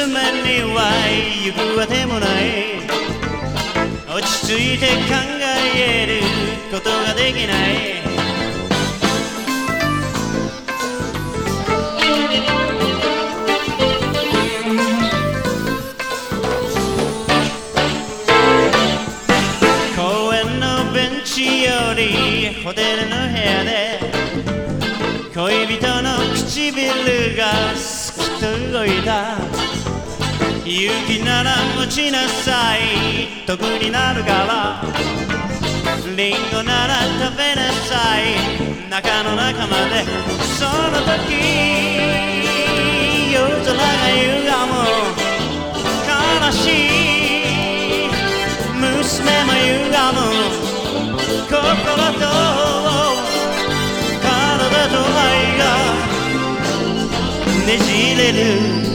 る娘には行くあてもない。落ち着いて考えることができない。公園のベンチよりホテルの部屋で恋人の唇が好きと動いた。勇気なら持ちなさい。得になるからリンゴなら食べなさい。中の中までその時。夜空が歪む。悲しい。娘も歪む。心と体と愛がねじれる。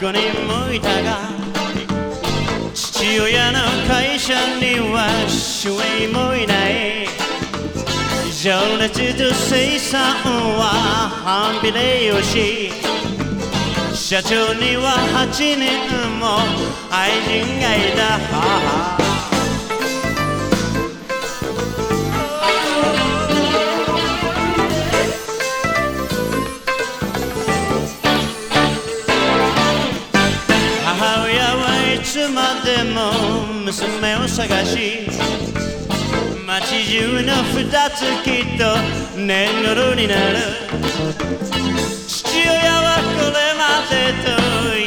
5人もいたが父親の会社には主演もいない。情熱と生産は半比例よし。社長には8人も愛人がいた探し街中の二つきっと年頃になる。父親はこれまでと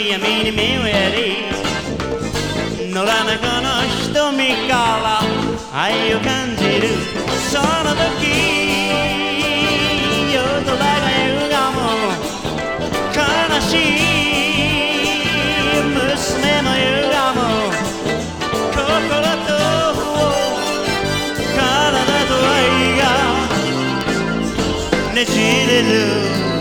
闇に目をやり野良猫の瞳から愛を感じる。その時夜空が歪む。悲しい。Nijililu.